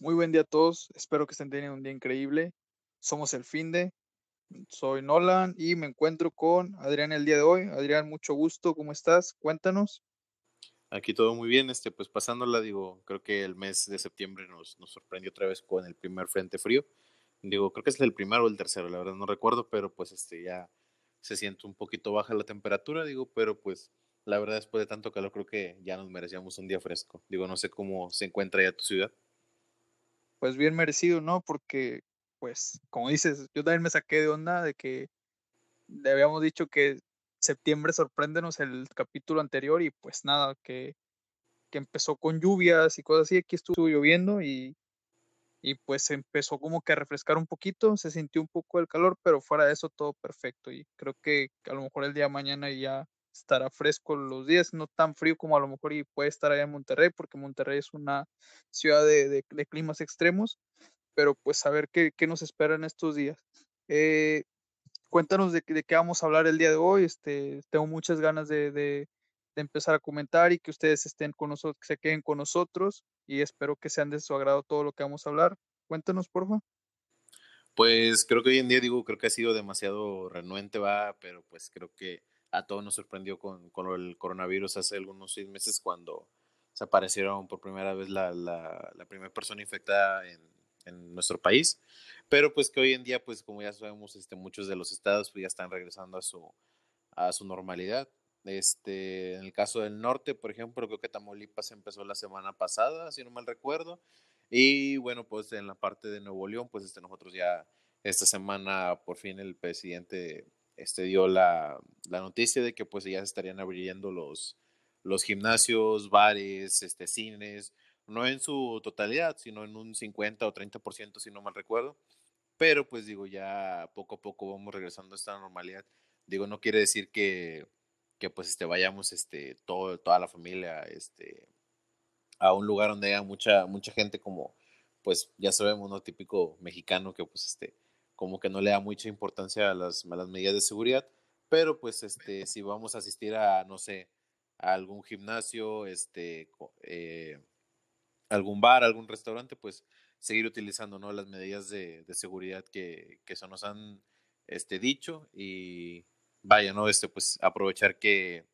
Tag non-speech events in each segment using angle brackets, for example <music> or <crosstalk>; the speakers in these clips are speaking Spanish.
Muy buen día a todos, espero que estén teniendo un día increíble. Somos el Finde, soy Nolan y me encuentro con Adrián el día de hoy. Adrián, mucho gusto, ¿cómo estás? Cuéntanos. Aquí todo muy bien, este, pues pasándola, digo, creo que el mes de septiembre nos, sorprendió otra vez con el primer frente frío. Digo, creo que es el primero o el tercero, la verdad no recuerdo, pero pues este ya se siente un poquito baja la temperatura, digo, pero pues la verdad después de tanto calor creo que ya nos merecíamos un día fresco. Digo, no sé cómo se encuentra ya tu ciudad pues bien merecido, ¿no? Porque, pues, como dices, yo también me saqué de onda de que le habíamos dicho que septiembre sorpréndenos el capítulo anterior y pues nada, que, que empezó con lluvias y cosas así, aquí estuvo lloviendo y, y pues empezó como que a refrescar un poquito, se sintió un poco el calor, pero fuera de eso todo perfecto y creo que a lo mejor el día de mañana ya estará fresco los días, no tan frío como a lo mejor y puede estar allá en Monterrey, porque Monterrey es una ciudad de, climas extremos, pero pues a ver qué, nos espera en estos días. Eh, cuéntanos de, qué vamos a hablar el día de hoy, este, tengo muchas ganas de, empezar a comentar y que ustedes estén con nosotros, que se queden con nosotros y espero que sean de su agrado todo lo que vamos a hablar. Cuéntanos, por favor. Pues creo que hoy en día digo, creo que ha sido demasiado renuente, va, pero pues creo que a todos nos sorprendió con, con el coronavirus hace algunos seis meses cuando se aparecieron por primera vez la, la, primera persona infectada en, en, nuestro país, pero pues que hoy en día, pues como ya sabemos, este, muchos de los estados pues, ya están regresando a su, a su normalidad. Este, en el caso del norte, por ejemplo, creo que Tamaulipas empezó la semana pasada, si no mal recuerdo, y bueno, pues en la parte de Nuevo León, pues este, nosotros ya esta semana por fin el presidente este, dio la, la, noticia de que pues ya se estarían abriendo los, los gimnasios, bares, este, cines, no en su totalidad, sino en un 50 o 30%, si no mal recuerdo. Pero pues digo, ya poco a poco vamos regresando a esta normalidad. Digo, no quiere decir que, que pues este, vayamos este, todo, toda la familia este, a un lugar donde haya mucha, mucha gente como, pues ya sabemos, ¿no? Típico mexicano que pues este, como que no le da mucha importancia a las, malas medidas de seguridad, pero pues este, si vamos a asistir a, no sé, a algún gimnasio, este, eh, algún bar, algún restaurante, pues seguir utilizando, ¿no? Las medidas de, seguridad que, que se nos han, este, dicho y vaya, ¿no? Este, pues aprovechar que,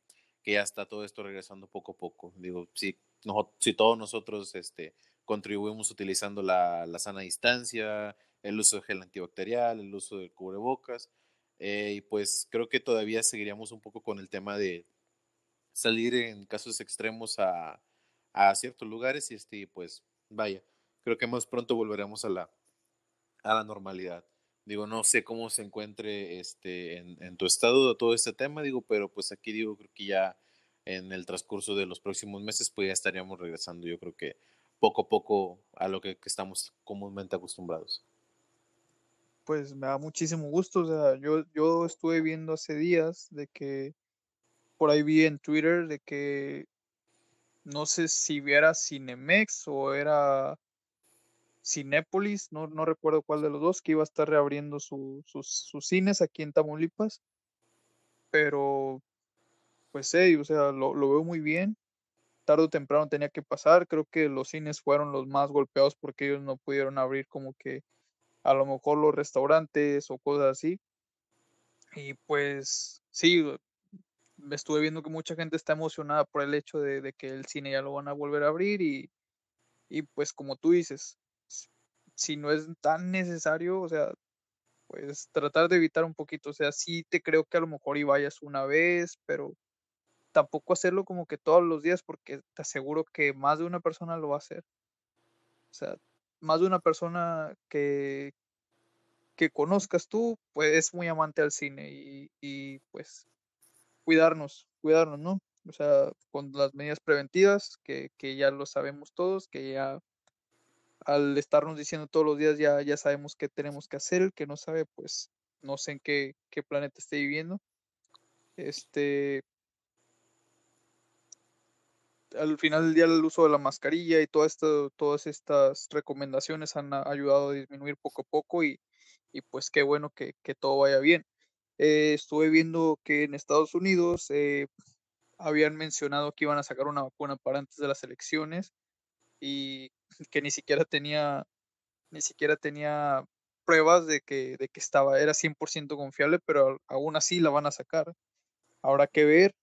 que ya está todo esto regresando poco a poco. Digo, si, no, si todos nosotros, este, contribuimos utilizando la, la sana distancia, el uso de gel antibacterial, el uso de cubrebocas. Eh, y pues creo que todavía seguiríamos un poco con el tema de salir en casos extremos a, ciertos lugares y este, pues vaya, creo que más pronto volveremos a la, a la normalidad. Digo, no sé cómo se encuentre este, en, tu estado todo este tema, digo, pero pues aquí digo, creo que ya en el transcurso de los próximos meses, pues ya estaríamos regresando, yo creo que poco a poco a lo que estamos comúnmente acostumbrados pues me da muchísimo gusto. O sea, yo, yo estuve viendo hace días de que por ahí vi en Twitter de que no sé si viera Cinemex o era Cinépolis, no, no recuerdo cuál de los dos, que iba a estar reabriendo sus, sus, cines aquí en Tamaulipas. Pero, pues sí, o sea, lo, lo veo muy bien. Tarde o temprano tenía que pasar. Creo que los cines fueron los más golpeados porque ellos no pudieron abrir como que a lo mejor los restaurantes o cosas así. Y pues sí, estuve viendo que mucha gente está emocionada por el hecho de, que el cine ya lo van a volver a abrir y, y pues como tú dices, si no es tan necesario, o sea, pues tratar de evitar un poquito, o sea, sí te creo que a lo mejor y vayas una vez, pero tampoco hacerlo como que todos los días porque te aseguro que más de una persona lo va a hacer. O sea, más de una persona que, que conozcas tú, pues es muy amante al cine y, y, pues cuidarnos, cuidarnos, ¿no? O sea, con las medidas preventivas, que, que, ya lo sabemos todos, que ya al estarnos diciendo todos los días ya, ya sabemos qué tenemos que hacer, el que no sabe, pues no sé en qué, qué planeta esté viviendo. Este, al final del día el uso de la mascarilla y todo esto, todas estas recomendaciones han ayudado a disminuir poco a poco y, pues qué bueno que, todo vaya bien. Eh, estuve viendo que en Estados Unidos eh, habían mencionado que iban a sacar una vacuna para antes de las elecciones y <laughs> que ni siquiera tenía ni siquiera tenía pruebas de que, de que estaba, era 100% confiable, pero aún así la van a sacar. Habrá que ver.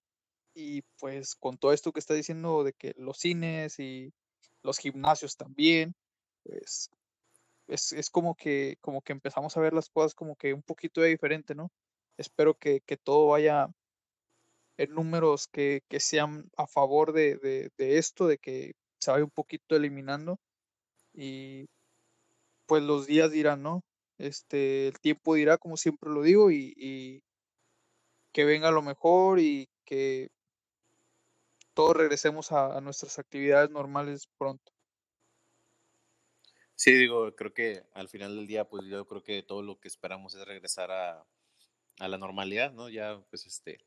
Y pues con todo esto que está diciendo de que los cines y los gimnasios también, pues es, es como que como que empezamos a ver las cosas como que un poquito de diferente, ¿no? Espero que, que todo vaya en números que, que sean a favor de, de, de, esto, de que se vaya un poquito eliminando. Y pues los días dirán, ¿no? Este, el tiempo dirá, como siempre lo digo, y, y que venga lo mejor y que todos regresemos a, nuestras actividades normales pronto. Sí, digo, creo que al final del día, pues yo creo que todo lo que esperamos es regresar a, a la normalidad, ¿no? Ya, pues, este,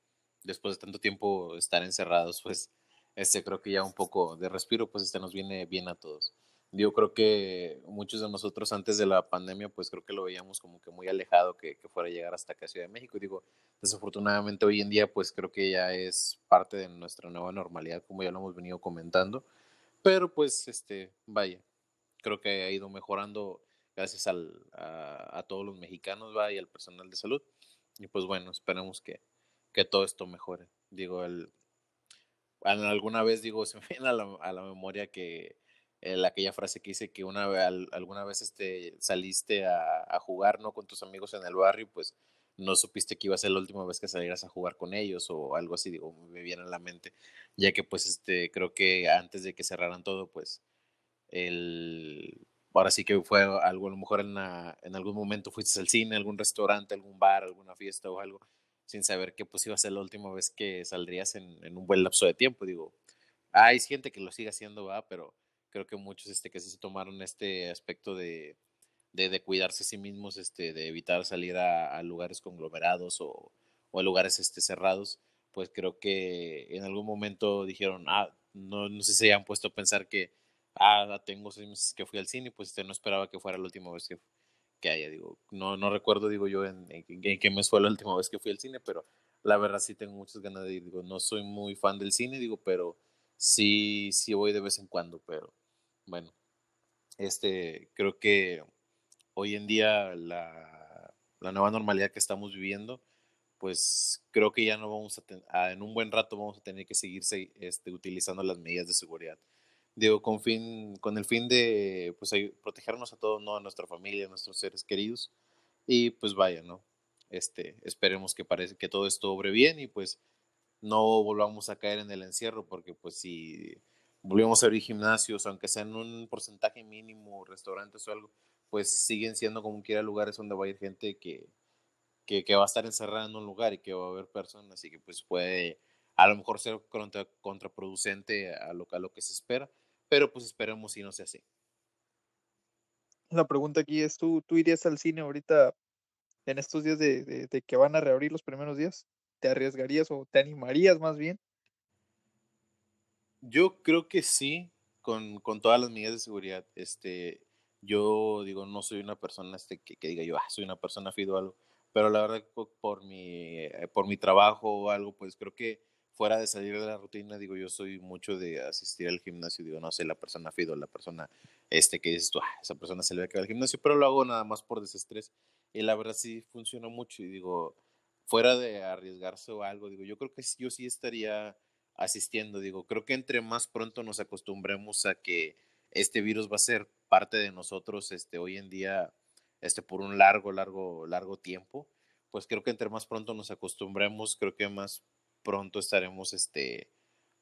después de tanto tiempo estar encerrados, pues, este, creo que ya un poco de respiro, pues, este nos viene bien a todos. Yo creo que muchos de nosotros antes de la pandemia, pues creo que lo veíamos como que muy alejado que, que fuera a llegar hasta acá a Ciudad de México. Y digo, desafortunadamente hoy en día, pues creo que ya es parte de nuestra nueva normalidad, como ya lo hemos venido comentando. Pero pues, este, vaya, creo que ha ido mejorando gracias al, a, a, todos los mexicanos, va, y al personal de salud. Y pues bueno, esperemos que, que todo esto mejore. Digo, el, alguna vez, digo, <laughs> se me viene a la, a la memoria que el, aquella frase que dice que una al, alguna vez este, saliste a, jugar ¿no? con tus amigos en el barrio, pues no supiste que iba a ser la última vez que salieras a jugar con ellos o algo así, digo, me viene a la mente, ya que pues este, creo que antes de que cerraran todo, pues el, ahora sí que fue algo, a lo mejor en algún momento fuiste al cine, algún restaurante, algún bar, alguna fiesta o algo, sin saber que pues iba a ser la última vez que saldrías en, en un buen lapso de tiempo, digo, hay gente que lo sigue haciendo, va, pero creo que muchos este, que se tomaron este aspecto de, de, de, cuidarse a sí mismos, este, de evitar salir a, a lugares conglomerados o, o, a lugares este, cerrados, pues creo que en algún momento dijeron, ah, no, no sé si se han puesto a pensar que, ah, tengo seis meses que fui al cine, pues este, no esperaba que fuera la última vez que, que haya, digo, no, no recuerdo, digo yo, en, en, en qué mes fue la última vez que fui al cine, pero la verdad sí tengo muchas ganas de ir, digo, no soy muy fan del cine, digo, pero sí, sí voy de vez en cuando, pero bueno, este, creo que hoy en día la, la, nueva normalidad que estamos viviendo, pues creo que ya no vamos a, tener, en un buen rato vamos a tener que seguir este, utilizando las medidas de seguridad. Digo, con, fin, con el fin de pues, protegernos a todos, ¿no? A nuestra familia, a nuestros seres queridos. Y pues vaya, ¿no? Este, esperemos que parece que todo esto obre bien y pues no volvamos a caer en el encierro, porque pues si volvemos a abrir gimnasios, aunque sean un porcentaje mínimo, restaurantes o algo, pues siguen siendo como quiera lugares donde va a ir gente que, que, va a estar encerrada en un lugar y que va a haber personas y que pues puede a lo mejor ser contra, contraproducente a lo, a lo que se espera, pero pues esperemos si no sea así. La pregunta aquí es, ¿tú, tú irías al cine ahorita en estos días de, de, de que van a reabrir los primeros días? ¿Te arriesgarías o te animarías más bien? Yo creo que sí, con, con, todas las medidas de seguridad. Este, yo digo, no soy una persona este, que, que diga yo, ah, soy una persona fido o algo, pero la verdad por mi, eh, por mi trabajo o algo, pues creo que fuera de salir de la rutina, digo, yo soy mucho de asistir al gimnasio, digo, no sé, la persona fido, la persona este que dices tú, ah, esa persona se le ve que va al gimnasio, pero lo hago nada más por desestrés. Y la verdad sí funciona mucho y digo, fuera de arriesgarse o algo, digo, yo creo que yo sí estaría asistiendo. Digo, creo que entre más pronto nos acostumbremos a que este virus va a ser parte de nosotros este, hoy en día este, por un largo, largo, largo tiempo, pues creo que entre más pronto nos acostumbremos, creo que más pronto estaremos este,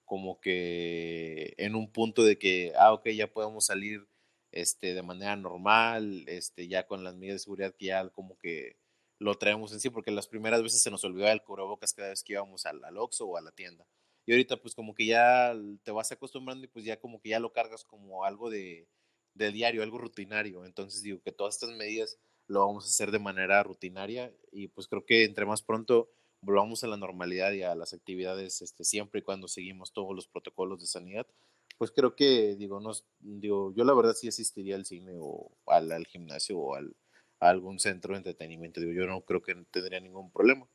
como que en un punto de que, ah, ok, ya podemos salir este, de manera normal, este, ya con las medidas de seguridad que ya como que lo traemos en sí, porque las primeras veces se nos olvidaba el cubrebocas cada vez que íbamos al, al o a la tienda. Y ahorita pues como que ya te vas acostumbrando y pues ya como que ya lo cargas como algo de, de diario, algo rutinario. Entonces digo que todas estas medidas lo vamos a hacer de manera rutinaria y pues creo que entre más pronto volvamos a la normalidad y a las actividades este, siempre y cuando seguimos todos los protocolos de sanidad, pues creo que, digo, no, digo yo la verdad sí asistiría al cine o al, al gimnasio o al, a algún centro de entretenimiento, digo, yo no creo que tendría ningún problema.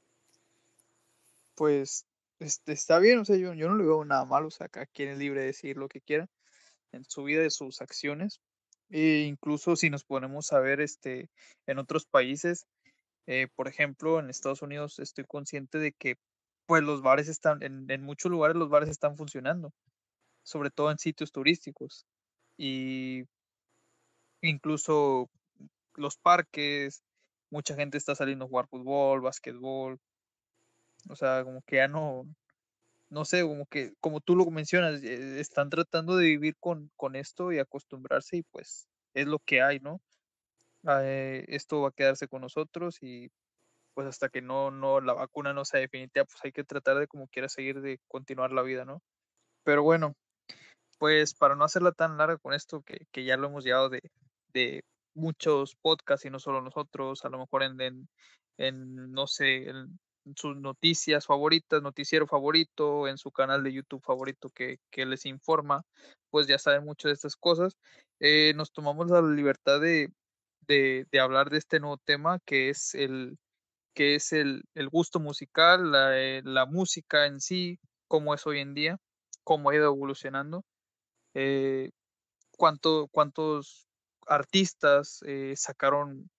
Pues este, está bien, o sea, yo, yo no le veo nada malo, o sea, cada quien es libre de decir lo que quiera, en su vida y sus acciones. E incluso si nos ponemos a ver este, en otros países, eh, por ejemplo, en Estados Unidos estoy consciente de que pues los bares están, en, en muchos lugares los bares están funcionando, sobre todo en sitios turísticos. Y incluso los parques, mucha gente está saliendo a jugar fútbol, básquetbol. O sea, como que ya no, no sé, como que, como tú lo mencionas, eh, están tratando de vivir con, con esto y acostumbrarse y pues es lo que hay, ¿no? Ah, eh, esto va a quedarse con nosotros y pues hasta que no, no, la vacuna no sea definitiva, pues hay que tratar de como quiera seguir de continuar la vida, ¿no? Pero bueno, pues para no hacerla tan larga con esto, que, que ya lo hemos llevado de, de muchos podcasts y no solo nosotros, a lo mejor en, en, en no sé, en sus noticias favoritas, noticiero favorito, en su canal de YouTube favorito que, que les informa, pues ya saben mucho de estas cosas. Eh, nos tomamos la libertad de, de, de, hablar de este nuevo tema que es el, que es el, el gusto musical, la, eh, la, música en sí, cómo es hoy en día, cómo ha ido evolucionando, eh, cuánto, cuántos artistas eh, sacaron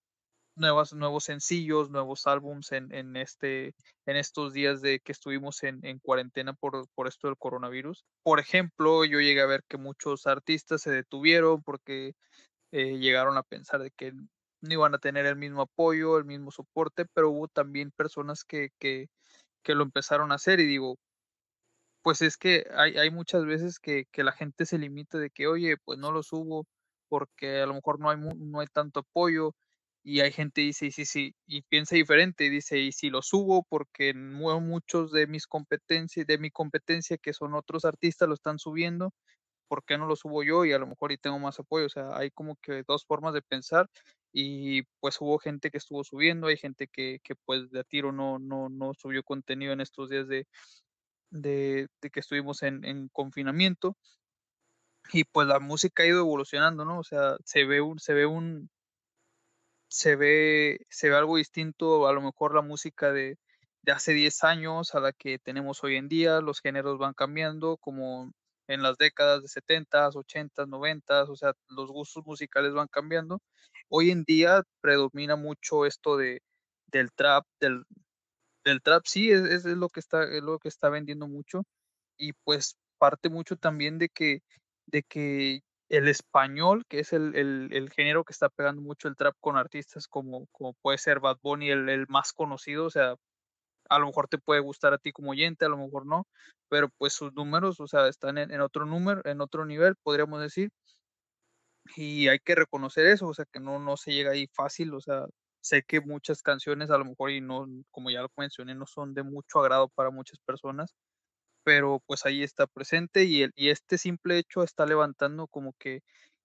nuevas, nuevos sencillos, nuevos álbums en, en, este, en estos días de que estuvimos en, en cuarentena por, por, esto del coronavirus. Por ejemplo, yo llegué a ver que muchos artistas se detuvieron porque eh, llegaron a pensar de que no iban a tener el mismo apoyo, el mismo soporte, pero hubo también personas que, que, que lo empezaron a hacer y digo, pues es que hay, hay muchas veces que, que, la gente se limita de que, oye, pues no lo subo porque a lo mejor no hay, no hay tanto apoyo y hay gente dice, sí, sí, y piensa diferente, dice, y si lo subo porque muchos de mis competencias, de mi competencia, que son otros artistas, lo están subiendo, ¿por qué no lo subo yo? Y a lo mejor y tengo más apoyo, o sea, hay como que dos formas de pensar y pues hubo gente que estuvo subiendo, hay gente que, que pues de a tiro no, no, no subió contenido en estos días de, de, de que estuvimos en, en, confinamiento y pues la música ha ido evolucionando, ¿no? O sea, se ve un, se ve un, se ve, se ve algo distinto, a lo mejor la música de, de hace 10 años a la que tenemos hoy en día, los géneros van cambiando, como en las décadas de 70, 80, 90, o sea, los gustos musicales van cambiando. Hoy en día predomina mucho esto de, del trap, del, del trap sí es, es, lo que está es lo que está vendiendo mucho y pues parte mucho también de que de que el español que es el, el, el género que está pegando mucho el trap con artistas como, como puede ser Bad Bunny el, el, más conocido o sea a lo mejor te puede gustar a ti como oyente a lo mejor no pero pues sus números o sea están en, en otro número en otro nivel podríamos decir. Y hay que reconocer eso o sea que no no se llega ahí fácil o sea sé que muchas canciones a lo mejor y no, como ya lo mencioné, no son de mucho agrado para muchas personas, pero pues ahí está presente y, el, y este simple hecho está levantando como que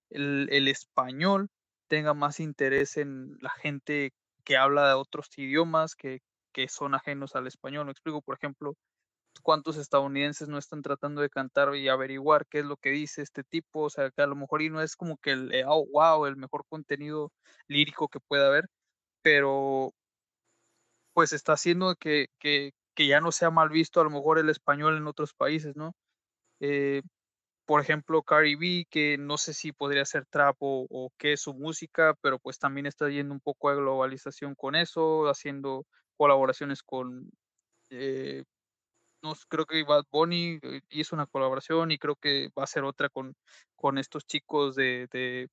el, el, español tenga más interés en la gente que habla de otros idiomas que, que son ajenos al español. Me explico, por ejemplo, cuántos estadounidenses no están tratando de cantar y averiguar qué es lo que dice este tipo, o sea, que a lo mejor y no es como que el, oh, wow, el mejor contenido lírico que pueda haber, pero pues está haciendo que, que, que, ya no sea mal visto a lo mejor el español en otros países, ¿no? Eh, por ejemplo, Cardi B, que no sé si podría ser trap o, o, qué es su música, pero pues también está yendo un poco de globalización con eso, haciendo colaboraciones con, eh, no creo que Bad Bunny eh, hizo una colaboración y creo que va a ser otra con, con estos chicos de, de,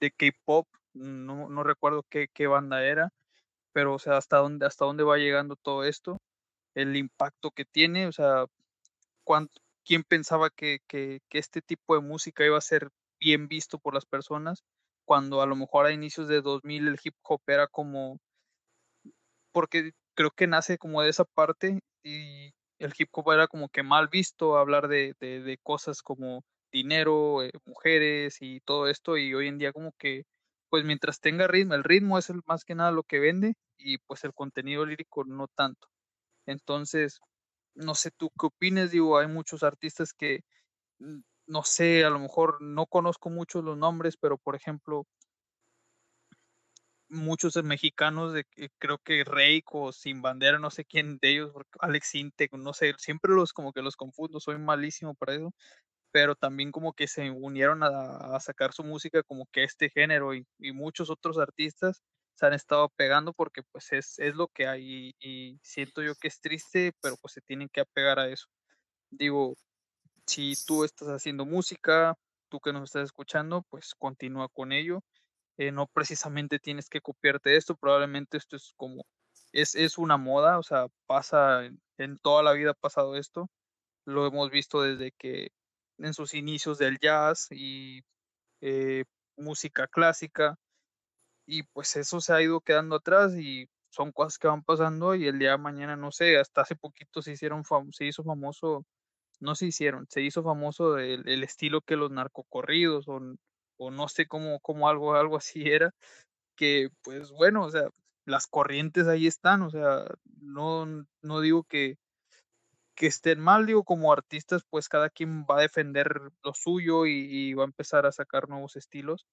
de K-pop, no, no recuerdo qué, qué, banda era, pero o sea, hasta dónde, hasta dónde va llegando todo esto, el impacto que tiene, o sea, cuánto, quién pensaba que, que, este tipo de música iba a ser bien visto por las personas, cuando a lo mejor a inicios de 2000 el hip hop era como, porque creo que nace como de esa parte y el hip hop era como que mal visto hablar de, de, de cosas como dinero, eh, mujeres y todo esto y hoy en día como que pues mientras tenga ritmo, el ritmo es el, más que nada lo que vende y pues el contenido lírico no tanto. Entonces, no sé tú qué opines, digo, hay muchos artistas que, mm, no sé, a lo mejor no conozco muchos los nombres, pero por ejemplo, muchos mexicanos, de, creo que Rey Sin Bandera, no sé quién de ellos, Alex Intec, no sé, siempre los como que los confundo, soy malísimo para eso, pero también como que se unieron a, sacar su música como que este género y, muchos otros artistas se han estado pegando porque pues es, es lo que hay y, siento yo que es triste, pero pues se tienen que apegar a eso. Digo, si tú estás haciendo música, tú que nos estás escuchando, pues continúa con ello. Eh, no precisamente tienes que copiarte esto, probablemente esto es como, es, es una moda, o sea, pasa, en toda la vida ha pasado esto, lo hemos visto desde que en sus inicios del jazz y eh, música clásica. Y pues eso se ha ido quedando atrás y son cosas que van pasando y el día de mañana, no sé, hasta hace poquito se hicieron se hizo famoso, no se hicieron, se hizo famoso el, el estilo que los narcocorridos o, o no sé cómo, cómo algo, algo así <laughs> era, que pues bueno, o sea, las corrientes ahí están, o sea, no, no digo que, que estén mal, digo, como artistas, pues cada quien va a defender lo suyo y, va a empezar a sacar nuevos estilos,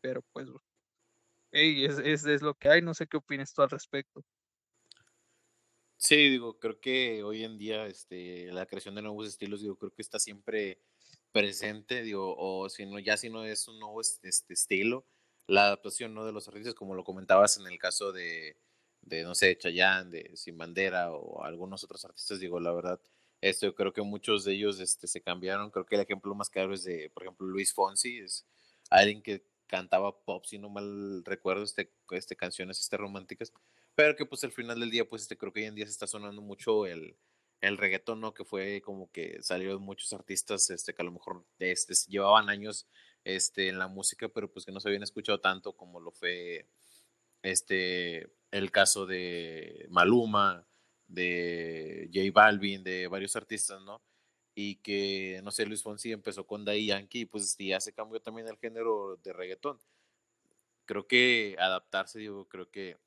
pero pues, es, es, es, lo que hay, no sé qué opinas tú al respecto. Sí, digo, creo que hoy en día este, la creación de nuevos estilos, digo, creo que está siempre presente, digo, o si no, ya si no es un nuevo este, estilo, la adaptación ¿no? de los artistas, como lo comentabas en el caso de, de, no sé, Chayanne, de Sin Bandera o algunos otros artistas, digo, la verdad, esto yo creo que muchos de ellos este, se cambiaron. Creo que el ejemplo más claro es de, por ejemplo, Luis Fonsi, es alguien que cantaba pop, si no mal recuerdo, este, este canciones este, románticas, pero que pues al final del día, pues este, creo que hoy en día se está sonando mucho el, el reggaetón, ¿no? Que fue como que salieron muchos artistas este, que a lo mejor este, llevaban años este, en la música, pero pues que no se habían escuchado tanto como lo fue este, el caso de Maluma, de J Balvin, de varios artistas, ¿no? Y que, no sé, Luis Fonsi empezó con Daddy Yankee pues ya se cambió también el género de reggaetón. Creo que adaptarse, digo, creo que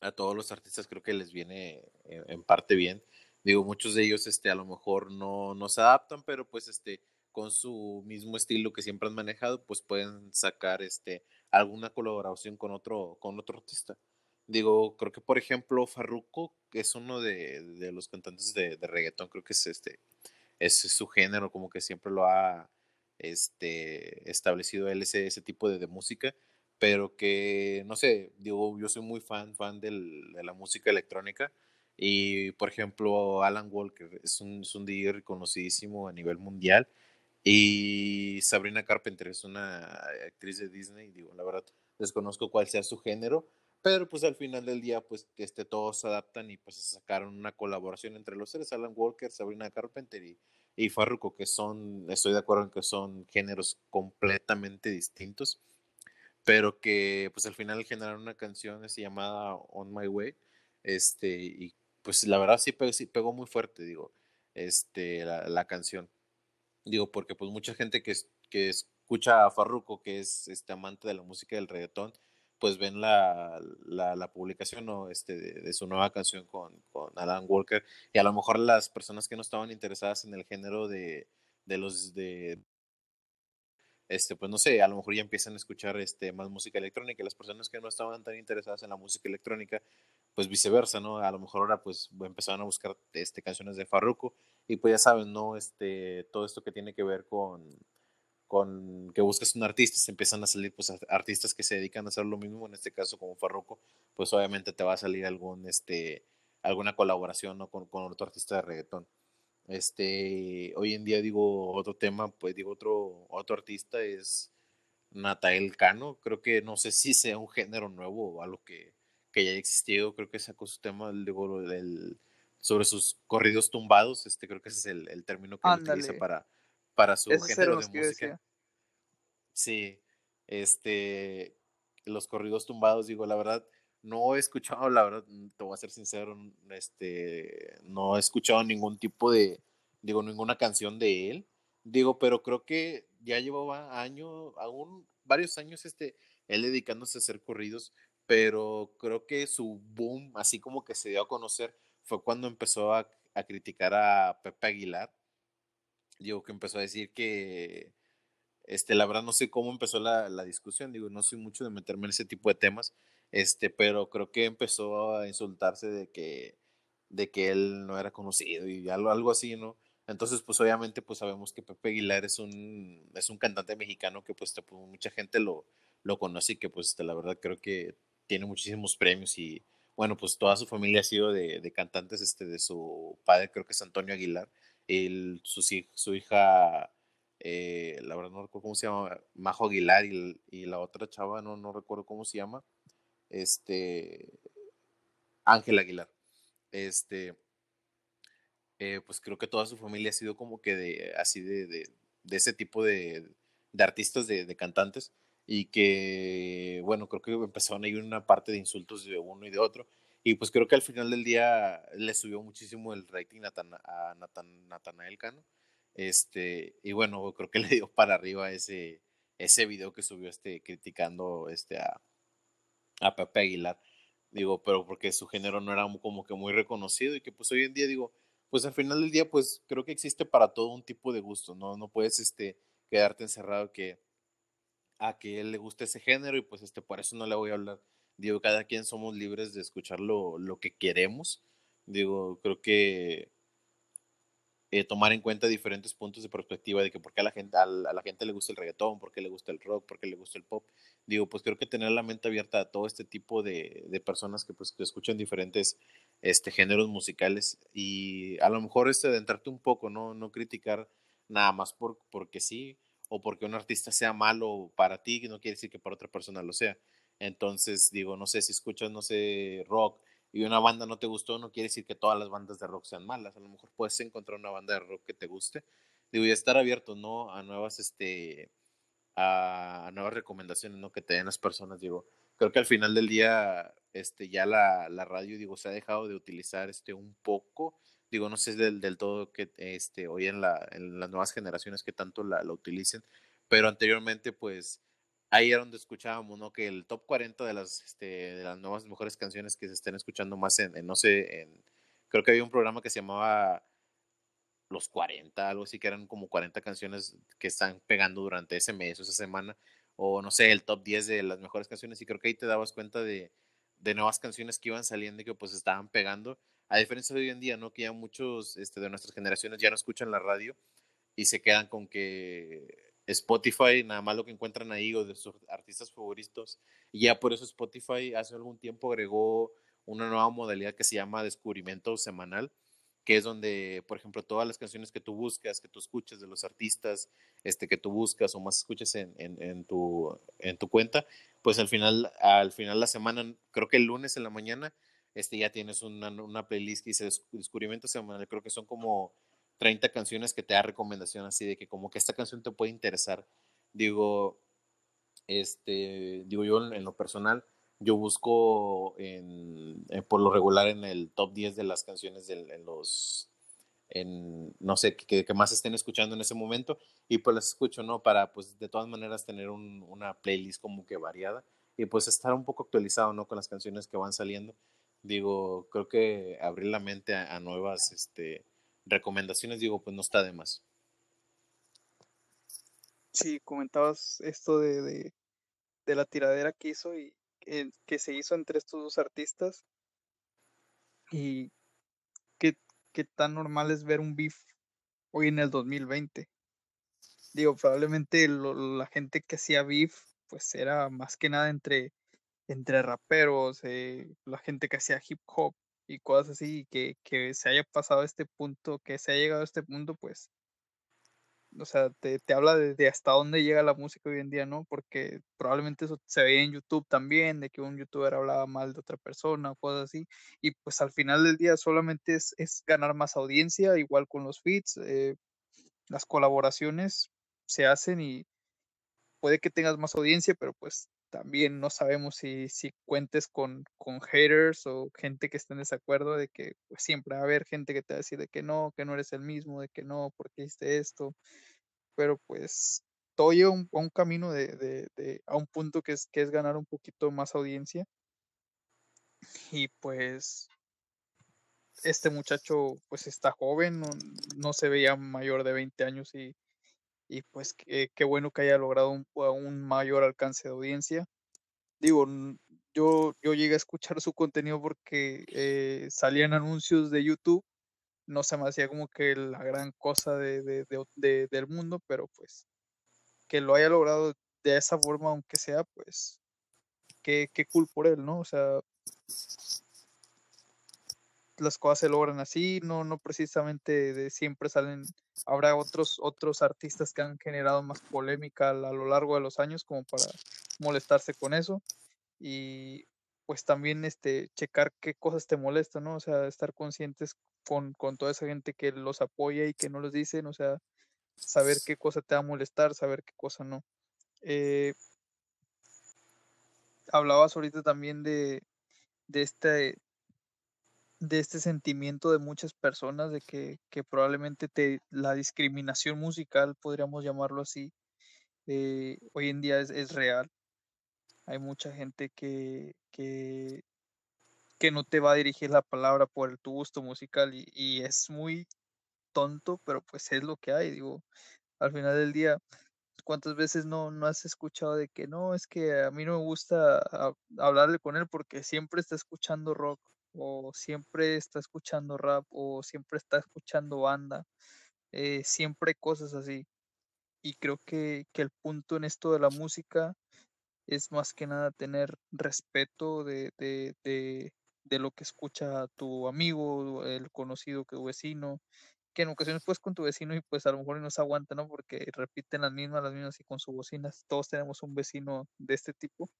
a todos los artistas creo que les viene en, parte bien. Digo, muchos de ellos, este, a lo mejor no, no se adaptan, pero pues, este, con su mismo estilo que siempre han manejado, pues pueden sacar, este, alguna colaboración con otro, con otro artista. Digo, creo que por ejemplo Farruko, es uno de, de los cantantes de, de, reggaetón, creo que es este, es su género, como que siempre lo ha este, establecido él ese, ese tipo de, de, música, pero que, no sé, digo, yo soy muy fan, fan del, de la música electrónica, y por ejemplo Alan Walker es un, es un DJ reconocidísimo a nivel mundial, y Sabrina Carpenter es una actriz de Disney, digo, la verdad, desconozco cuál sea su género, pero pues al final del día, pues este, todos se adaptan y pues sacaron una colaboración entre los seres, Alan Walker, Sabrina Carpenter y, y Farruko, que son, estoy de acuerdo en que son géneros completamente distintos, pero que pues al final generaron una canción así llamada On My Way, este, y pues la verdad sí, pegó, sí pegó muy fuerte, digo, este, la, la canción. Digo, porque pues mucha gente que, que escucha a Farruko, que es este amante de la música del reggaetón, pues ven la, la, publicación ¿no? este, de, su nueva canción con, con, Alan Walker y a lo mejor las personas que no estaban interesadas en el género de, de los de este pues no sé a lo mejor ya empiezan a escuchar este más música electrónica y las personas que no estaban tan interesadas en la música electrónica pues viceversa no a lo mejor ahora pues empezaron a buscar este canciones de Farruko y pues ya saben no este todo esto que tiene que ver con con que buscas un artista, se empiezan a salir pues artistas que se dedican a hacer lo mismo, en este caso como Farroco, pues obviamente te va a salir algún este alguna colaboración ¿no? con, con, otro artista de reggaetón. Este, hoy en día digo otro tema, pues digo otro otro artista es Natael Cano, creo que no sé si sea un género nuevo o algo que, que ya ha existido, creo que sacó su tema digo, del, sobre sus corridos tumbados, este creo que ese es el, el término que utiliza para para su género de música. Sí, este, los corridos tumbados, digo, la verdad, no he escuchado, la verdad, te voy a ser sincero, este, no he escuchado ningún tipo de, digo, ninguna canción de él, digo, pero creo que ya llevaba años, aún varios años, este, él dedicándose a hacer corridos, pero creo que su boom, así como que se dio a conocer, fue cuando empezó a, a criticar a Pepe Aguilar, digo, que empezó a decir que, este, la verdad no sé cómo empezó la, la, discusión, digo, no soy mucho de meterme en ese tipo de temas, este, pero creo que empezó a insultarse de que, de que él no era conocido y algo, algo así, ¿no? Entonces, pues obviamente, pues sabemos que Pepe Aguilar es un, es un cantante mexicano que pues, pues mucha gente lo, lo conoce y que pues la verdad creo que tiene muchísimos premios y bueno, pues toda su familia ha sido de, de cantantes, este, de su padre creo que es Antonio Aguilar, el, su, su hija, eh, la verdad no recuerdo cómo se llama, Majo Aguilar y, la otra chava, no, no recuerdo cómo se llama, este, Ángel Aguilar, este, eh, pues creo que toda su familia ha sido como que de, así de, de, de ese tipo de, de artistas, de, de cantantes, y que, bueno, creo que empezaron a ir una parte de insultos de uno y de otro. Y pues creo que al final del día le subió muchísimo el rating a Natanael Cano. Este, y bueno, creo que le dio para arriba ese, ese video que subió este, criticando este, a, a Pepe Aguilar. Digo, pero porque su género no era como que muy reconocido y que pues hoy en día digo, pues al final del día pues creo que existe para todo un tipo de gusto, ¿no? No puedes este, quedarte encerrado que a que él le guste ese género y pues este, por eso no le voy a hablar. Digo, cada quien somos libres de escuchar lo, lo que queremos. Digo, creo que eh, tomar en cuenta diferentes puntos de perspectiva de que por qué a la gente, a la, gente le gusta el reggaetón, por qué le gusta el rock, por qué le gusta el pop. Digo, pues creo que tener la mente abierta a todo este tipo de, de personas que pues escuchan diferentes este, géneros musicales y a lo mejor este, adentrarte un poco, no, no criticar nada más por, porque sí, o porque un artista sea malo para ti, no quiere decir que para otra persona lo sea. Entonces, digo, no sé si escuchas, no sé, rock y una banda no te gustó, no quiere decir que todas las bandas de rock sean malas. A lo mejor puedes encontrar una banda de rock que te guste. Digo, y estar abierto, ¿no? A nuevas, este, a, nuevas recomendaciones, ¿no? Que te den las personas, digo. Creo que al final del día, este, ya la, la radio, digo, se ha dejado de utilizar, este, un poco digo, no sé del, del todo que este, hoy en, la, en las nuevas generaciones que tanto la, la, utilicen, pero anteriormente pues ahí era donde escuchábamos, ¿no? Que el top 40 de las, este, de las nuevas mejores canciones que se estén escuchando más en, no sé, en, creo que había un programa que se llamaba Los 40, algo así, que eran como 40 canciones que están pegando durante ese mes o esa semana, o no sé, el top 10 de las mejores canciones, y creo que ahí te dabas cuenta de, de nuevas canciones que iban saliendo y que pues estaban pegando a diferencia de hoy en día, ¿no? Que ya muchos este, de nuestras generaciones ya no escuchan la radio y se quedan con que Spotify, nada más lo que encuentran ahí o de sus artistas favoritos. Y ya por eso Spotify hace algún tiempo agregó una nueva modalidad que se llama descubrimiento semanal, que es donde, por ejemplo, todas las canciones que tú buscas, que tú escuchas de los artistas, este, que tú buscas o más escuchas en, en, tu, en tu cuenta, pues al final, al final la semana, creo que el lunes en la mañana, este ya tienes una, una playlist que dice descubrimiento semanal, creo que son como 30 canciones que te da recomendación así de que como que esta canción te puede interesar. Digo, este, digo yo en, lo personal, yo busco en, por lo regular en el top 10 de las canciones de, en los en no sé que, que, más estén escuchando en ese momento y pues las escucho no para pues de todas maneras tener un, una playlist como que variada y pues estar un poco actualizado no con las canciones que van saliendo. Digo, creo que abrir la mente a, a, nuevas este, recomendaciones, digo, pues no está de más. Sí, comentabas esto de, de, la tiradera que hizo y que, se hizo entre estos dos artistas y qué, qué tan normal es ver un beef hoy en el 2020. Digo, probablemente lo, la gente que hacía beef pues era más que nada entre entre raperos, eh, la gente que hacía hip hop y cosas así, que, que se haya pasado a este punto, que se haya llegado a este punto, pues, o sea, te, te habla de, de, hasta dónde llega la música hoy en día, ¿no? Porque probablemente eso se veía en YouTube también, de que un youtuber hablaba mal de otra persona, cosas así, y pues al final del día solamente es, es ganar más audiencia, igual con los feeds, eh, las colaboraciones se hacen y puede que tengas más audiencia, pero pues también no sabemos si, si cuentes con, con haters o gente que esté en desacuerdo de que pues, siempre va a haber gente que te va a decir de que no, que no eres el mismo, de que no, porque hiciste esto. Pero pues todo lleva un, a un camino de, de, de, a un punto que es, que es ganar un poquito más audiencia. Y pues este muchacho pues está joven, no, no se veía mayor de 20 años y y pues qué, qué bueno que haya logrado un, un, mayor alcance de audiencia. Digo, yo, yo llegué a escuchar su contenido porque eh, salían anuncios de YouTube no se me hacía como que la gran cosa de, de, de, del mundo, pero pues que lo haya logrado de esa forma, aunque sea, pues, qué, qué cool por él, ¿no? O sea, las cosas se logran así, no, no precisamente de siempre salen, habrá otros, otros artistas que han generado más polémica a, lo largo de los años como para molestarse con eso y pues también este checar qué cosas te molestan, ¿no? O sea, estar conscientes con, con toda esa gente que los apoya y que no los dicen, o sea, saber qué cosa te va a molestar, saber qué cosa no. Eh, hablabas ahorita también de, de este de este sentimiento de muchas personas de que, que probablemente te, la discriminación musical, podríamos llamarlo así, eh, hoy en día es, es, real. Hay mucha gente que, que, que, no te va a dirigir la palabra por tu gusto musical y, y es muy tonto, pero pues es lo que hay. Digo, al final del día, ¿cuántas veces no, no has escuchado de que no, es que a mí no me gusta hablarle con él porque siempre está escuchando rock o siempre está escuchando rap o siempre está escuchando banda, eh, siempre cosas así. Y creo que, que, el punto en esto de la música es más que nada tener respeto de, de, de, de lo que escucha tu amigo, el conocido que vecino, que en ocasiones pues con tu vecino y pues a lo mejor no se aguanta, ¿no? Porque repiten las mismas, las mismas y con sus bocinas. Todos tenemos un vecino de este tipo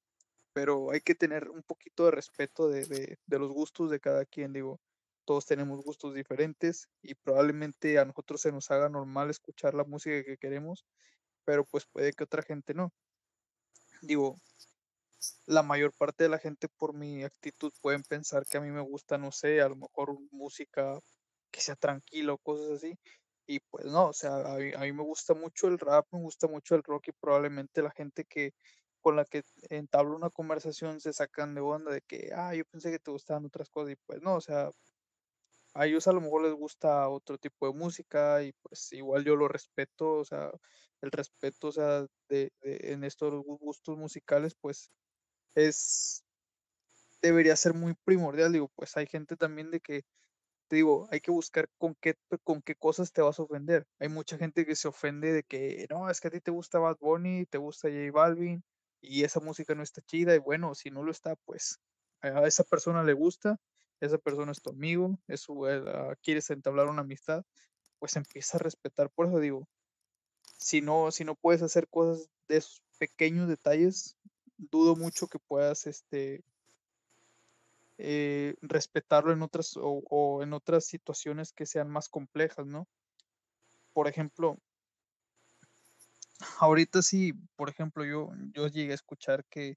pero hay que tener un poquito de respeto de, de, los gustos de cada quien, digo, todos tenemos gustos diferentes y probablemente a nosotros se nos haga normal escuchar la música que queremos, pero pues puede que otra gente no. Digo, la mayor parte de la gente por mi actitud pueden pensar que a mí me gusta, no sé, a lo mejor música que sea tranquila o cosas así, y pues no, o sea, a mí, a mí me gusta mucho el rap, me gusta mucho el rock y probablemente la gente que con la que entablo una conversación se sacan de onda de que, ah, yo pensé que te gustaban otras cosas y pues no, o sea, a ellos a lo mejor les gusta otro tipo de música y pues igual yo lo respeto, o sea, el respeto, o sea, de, de en estos gustos musicales pues es, debería ser muy primordial, digo, pues hay gente también de que te digo, hay que buscar con qué, con qué cosas te vas a ofender. Hay mucha gente que se ofende de que, no, es que a ti te gusta Bad Bunny, te gusta J Balvin, y esa música no está chida y bueno, si no lo está, pues a esa persona le gusta, esa persona es tu amigo, es su, uh, quieres entablar una amistad, pues empieza a respetar. Por eso digo, si no, si no puedes hacer cosas de esos pequeños detalles, dudo mucho que puedas este, eh, respetarlo en otras o, o en otras situaciones que sean más complejas, ¿no? Por ejemplo, ahorita sí, por ejemplo, yo, yo llegué a escuchar que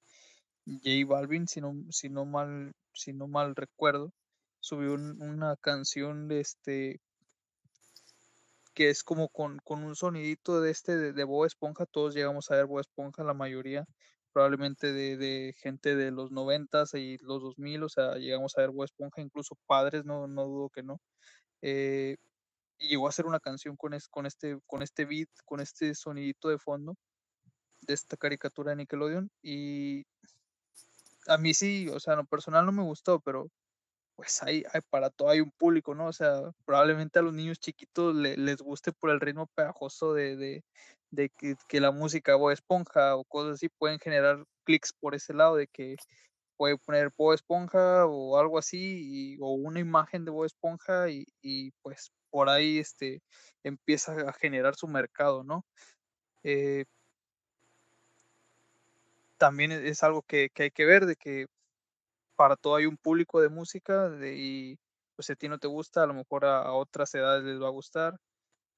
J Balvin, si no, si no mal, si no mal recuerdo, subió una canción de este que es como con, con un sonidito de este de, de Esponja, todos llegamos a ver Bob Esponja, la mayoría, probablemente de, de gente de los noventas y los 2000, o sea, llegamos a ver Bob Esponja, incluso padres, no, no dudo que no. Eh, y llegó a hacer una canción con, es, con, este, con este beat, con este sonidito de fondo de esta caricatura de Nickelodeon. Y a mí sí, o sea, en lo personal no me gustó, pero pues hay, para todo hay un público, ¿no? O sea, probablemente a los niños chiquitos le, les guste por el ritmo pegajoso de, de, que, que, la música o esponja o cosas así pueden generar clics por ese lado de que puede poner Bob Esponja o algo así, o una imagen de Bob Esponja y, y, pues por ahí este, empieza a generar su mercado, ¿no? Eh, también e, es algo que, que, hay que ver, de que para todo hay un público de música de, y pues a ti no te gusta, a lo mejor a, otras edades les va a gustar,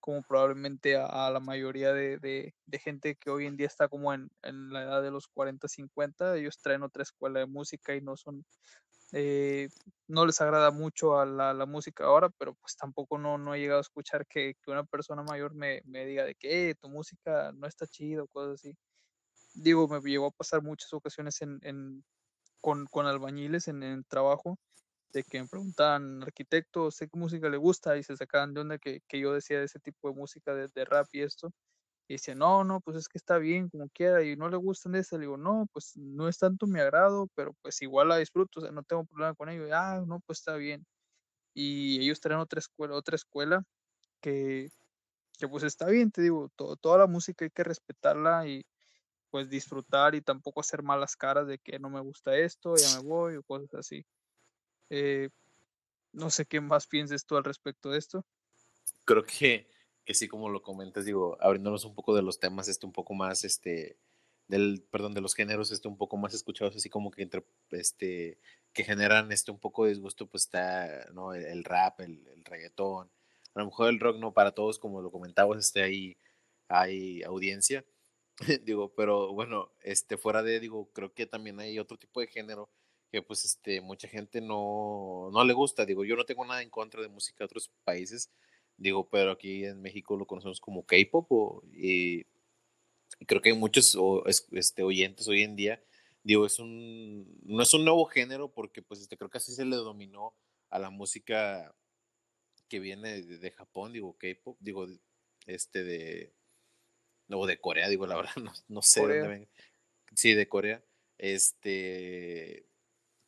como probablemente a, a la mayoría de, de, de, gente que hoy en día está como en, en, la edad de los 40, 50, ellos traen otra escuela de música y no son eh, no les agrada mucho a la, la, música ahora, pero pues tampoco no, no he llegado a escuchar que, que una persona mayor me, me diga de que eh, tu música no está chida o cosas así. Digo, me llegó a pasar muchas ocasiones en, en con, con, albañiles en el trabajo, de que me preguntaban, arquitecto, sé qué música le gusta, y se sacaban de onda que, que yo decía de ese tipo de música, de, de rap y esto, y dice, no, no, pues es que está bien, como quiera, y no le gustan de ese. Le digo, no, pues no es tanto mi agrado, pero pues igual la disfruto, o sea, no tengo problema con ello. Y, ah, no, pues está bien. y ellos traen otra escuela, otra escuela que, que pues está bien, te digo, toda la música hay que respetarla y pues disfrutar y tampoco hacer malas caras de que no me gusta esto, ya me voy o cosas así. Eh, no sé qué más pienses tú al respecto de esto. Creo que, que sí, como lo comentas, digo, abriéndonos un poco de los temas, este un poco más, este, del, perdón, de los géneros, este un poco más escuchados, así como que entre, este, que generan este un poco de disgusto, pues está, ¿no? El, rap, el, el, reggaetón, a lo mejor el rock no para todos, como lo comentabas, este, ahí hay audiencia, <laughs> digo, pero bueno, este, fuera de, digo, creo que también hay otro tipo de género que pues este, mucha gente no, no le gusta, digo, yo no tengo nada en contra de música de otros países, digo, pero aquí en México lo conocemos como K-pop y, creo que hay muchos este, oyentes hoy en día, digo, es un, no es un nuevo género porque pues este, creo que así se le dominó a la música que viene de, Japón, digo, K-pop, digo, este de, o de Corea, digo, la verdad, <laughs> no, sé dónde ven. Sí, de Corea. Este,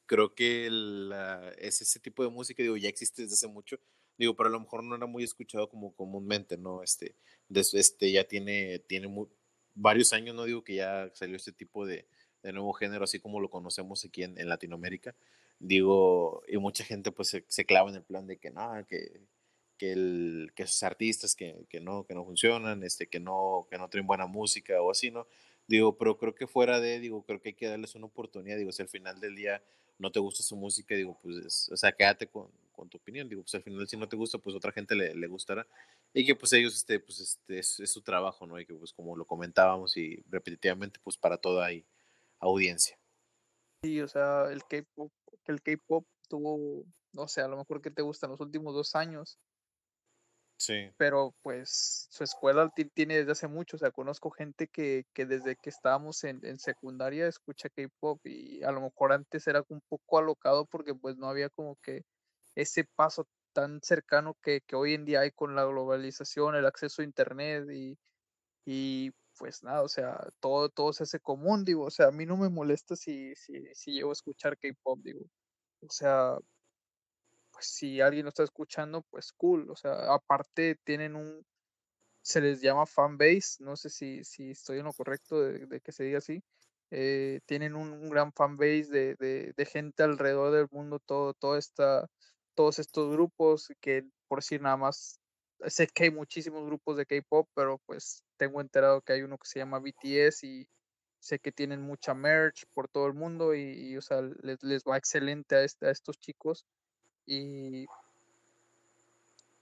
creo que es ese tipo de música, digo, ya existe desde hace mucho, digo, pero a lo mejor no era muy escuchado como comúnmente, ¿no? Este, este ya tiene, tiene varios años, no digo que ya salió este tipo de, nuevo género, así como lo conocemos aquí en, Latinoamérica, digo, y mucha gente pues se, clava en el plan de que no, que, que, el, que esos artistas que, que, no, que no funcionan, este, que, no, que no traen buena música o así, ¿no? Digo, pero creo que fuera de, digo, creo que hay que darles una oportunidad, digo, si al final del día no te gusta su música, digo, pues, o sea, quédate con, con, tu opinión, digo, pues al final si no te gusta, pues otra gente le, le gustará. Y que pues ellos, este, pues este, es, su trabajo, ¿no? Y que pues como lo comentábamos y repetitivamente, pues para toda hay audiencia. Sí, o sea, el K-pop, el K-pop tuvo, no sé, a lo mejor que te gustan los últimos dos años, Sí. Pero pues su escuela tiene desde hace mucho, o sea, conozco gente que, que desde que estábamos en, en secundaria escucha K-pop y a lo mejor antes era un poco alocado porque pues no había como que ese paso tan cercano que, que hoy en día hay con la globalización, el acceso a internet y, y pues nada, o sea, todo, todo se hace común, digo, o sea, a mí no me molesta si, si, si llego a escuchar K-pop, digo, o sea, pues si alguien lo está escuchando, pues cool. O sea, aparte tienen un, se les llama fan base, no sé si, si estoy en lo correcto de, que se diga así. Eh, tienen un, gran fan base de, de, gente alrededor del mundo, todo, todo esta, todos estos grupos que por decir nada más, sé que hay muchísimos grupos de K-pop, pero pues tengo enterado que hay uno que se llama BTS y sé que tienen mucha merch por todo el mundo y, o sea, les, les va excelente a, este, a estos chicos y,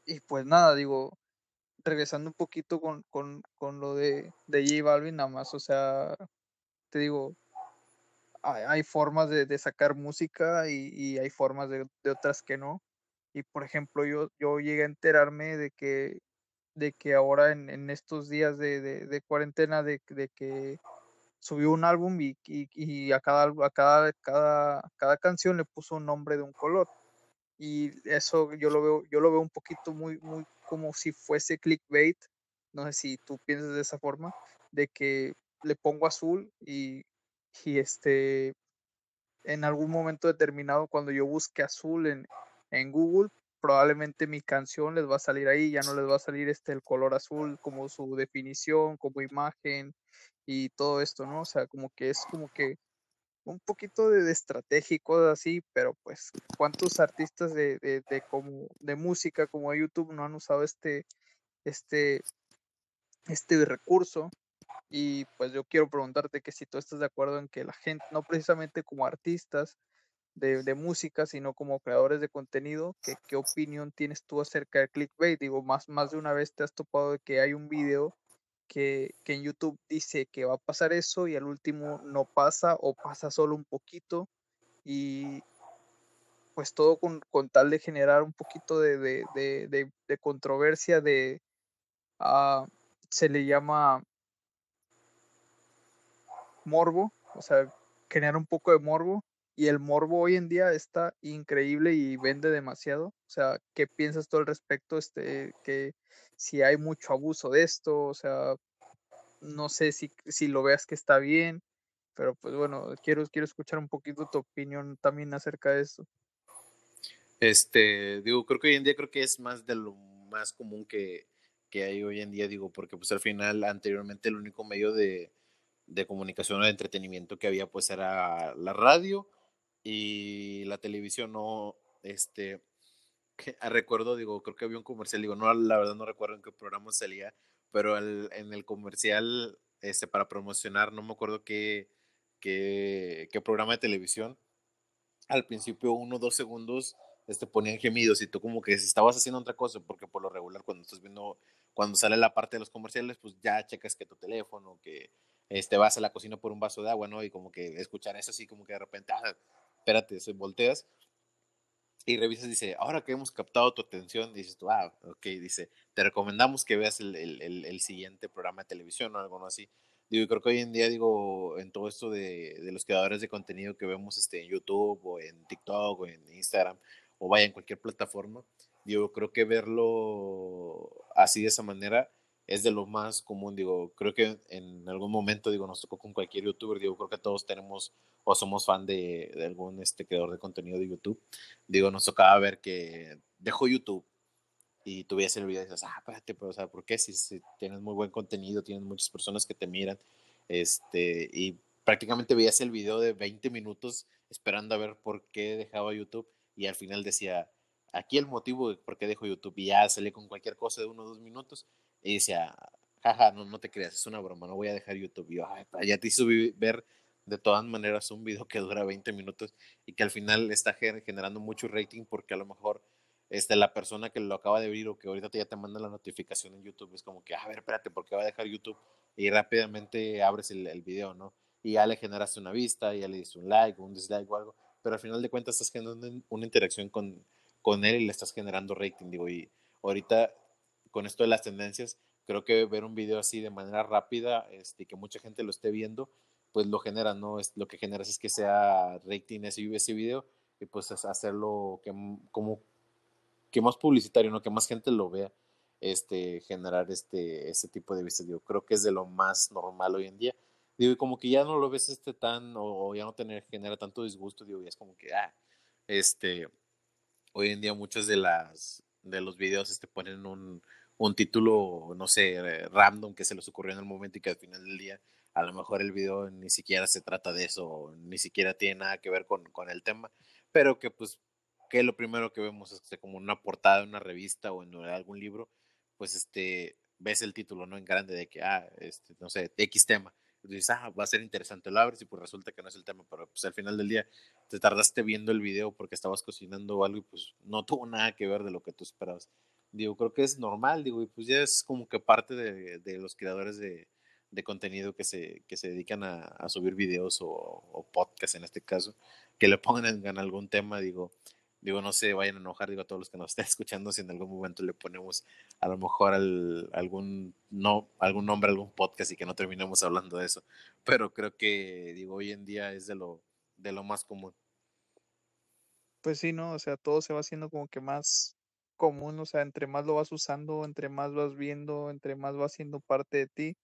y pues nada, digo, regresando un poquito con, con, con lo de, de J Balvin, nada más, o sea, te digo, hay, formas de, de, sacar música y, hay formas de, otras que no. Y por ejemplo, yo, yo llegué a enterarme de que, de que ahora en, estos días de, cuarentena, de, que subió un álbum y, y, y, a, cada, a cada, cada, cada canción le puso un nombre de un color. Y eso yo lo veo, yo lo veo un poquito muy, muy como si fuese clickbait, no sé si tú piensas de esa forma, de que le pongo azul y, y este, en algún momento determinado cuando yo busque azul en, en Google, probablemente mi canción les va a salir ahí, ya no les va a salir este el color azul como su definición, como imagen y todo esto, ¿no? O sea, como que es como que un poquito de, estratégico así, pero pues cuántos artistas de, de, como de música como de YouTube no han usado este este este recurso y pues yo quiero preguntarte que si tú estás de acuerdo en que la gente no precisamente como artistas de, de música sino como creadores de contenido que, qué opinión tienes tú acerca del clickbait digo más más de una vez te has topado de que hay un video que, en YouTube dice que va a pasar eso y al último no pasa o pasa solo un poquito y pues todo con, tal de generar un poquito de, de, controversia de uh, se le llama morbo, o sea, generar un poco de morbo y el morbo hoy en día está increíble y vende demasiado. O sea, ¿qué piensas tú al respecto? Este, que si hay mucho abuso de esto, o sea, no sé si, si lo veas que está bien, pero pues bueno, quiero, quiero escuchar un poquito tu opinión también acerca de eso. Este, digo, creo que hoy en día creo que es más de lo más común que, que hay hoy en día, digo, porque pues al final anteriormente el único medio de, de comunicación o de entretenimiento que había pues era la radio y la televisión no, este, que, <laughs> ah, recuerdo, digo, creo que había un comercial, digo, no, la verdad no recuerdo en qué programa salía, pero el, en el comercial, este, para promocionar, no me acuerdo qué, qué, qué programa de televisión, al principio uno dos segundos este, ponían gemidos y tú como que estabas haciendo otra cosa, porque por lo regular cuando estás viendo, cuando sale la parte de los comerciales, pues ya checas que tu teléfono, que este, vas a la cocina por un vaso de agua, ¿no? Y como que escuchar eso así como que de repente, ah, espérate, se volteas y revisas, dice, ahora que hemos captado tu atención, dices tú, ah, ok, dice, te recomendamos que veas el, el, el, el siguiente programa de televisión o algo así. Digo, creo que hoy en día, digo, en todo esto de, de, los creadores de contenido que vemos este, en YouTube o en TikTok o en Instagram o vaya en cualquier plataforma, digo, creo que verlo así de esa manera es de lo más común, digo, creo que en algún momento, digo, nos tocó con cualquier youtuber, digo, creo que todos tenemos o somos fan de, algún este, creador de contenido de YouTube, digo, nos tocaba ver que dejó YouTube y tú veías el video y dices, ah, espérate, pero, o sea, ¿por qué? Si, si, tienes muy buen contenido, tienes muchas personas que te miran, este, y prácticamente veías el video de 20 minutos esperando a ver por qué dejaba YouTube y al final decía, aquí el motivo de por qué dejo YouTube y ya salí con cualquier cosa de uno o dos minutos y decía, jaja, no, no te creas, es una broma, no voy a dejar YouTube. Y yo, ya te hizo ver de todas maneras un video que dura 20 minutos y que al final está generando mucho rating porque a lo mejor este, la persona que lo acaba de ver o que ahorita ya te manda la notificación en YouTube es como que, a ver, espérate, ¿por qué va a dejar YouTube? Y rápidamente abres el, el video, ¿no? Y ya le generaste una vista, ya le diste un like, un dislike o algo, pero al final de cuentas estás generando una interacción con, con él y le estás generando rating, digo, y ahorita con esto de las tendencias, creo que ver un video así de manera rápida, este, que mucha gente lo esté viendo, pues lo genera, ¿no? Es, lo que generas es que sea rating ese, ese video y pues hacerlo que, como, que más publicitario, ¿no? Que más gente lo vea, este, generar este, este tipo de vistas, creo que es de lo más normal hoy en día digo, y como que ya no lo ves este tan, o, ya no tener, genera tanto disgusto, digo, y es como que, ah, este, hoy en día muchos de las, de los videos este, ponen un, un título, no sé, random que se les ocurrió en el momento y que al final del día a lo mejor el video ni siquiera se trata de eso, ni siquiera tiene nada que ver con, con el tema, pero que pues que lo primero que vemos es que como una portada de una revista o en algún libro, pues este ves el título no en grande de que ah, este no sé, X tema dices, ah, va a ser interesante, lo abres y pues resulta que no es el tema, pero pues al final del día te tardaste viendo el video porque estabas cocinando algo y pues no tuvo nada que ver de lo que tú esperabas. Digo, creo que es normal, digo, y pues ya es como que parte de, de los creadores de, de, contenido que se, que se dedican a, a subir videos o, o podcasts en este caso, que le pongan en algún tema, digo, digo, no se vayan a enojar, digo, a todos los que nos <laughs> estén escuchando, si en algún momento le ponemos a lo mejor al, algún, no, algún nombre, algún podcast y que no terminemos hablando de eso. Pero creo que, digo, hoy en día es de lo, de lo más común. Pues sí, ¿no? O sea, todo se va haciendo como que más común, o sea, entre más lo vas usando, entre más vas viendo, entre más va siendo parte de ti,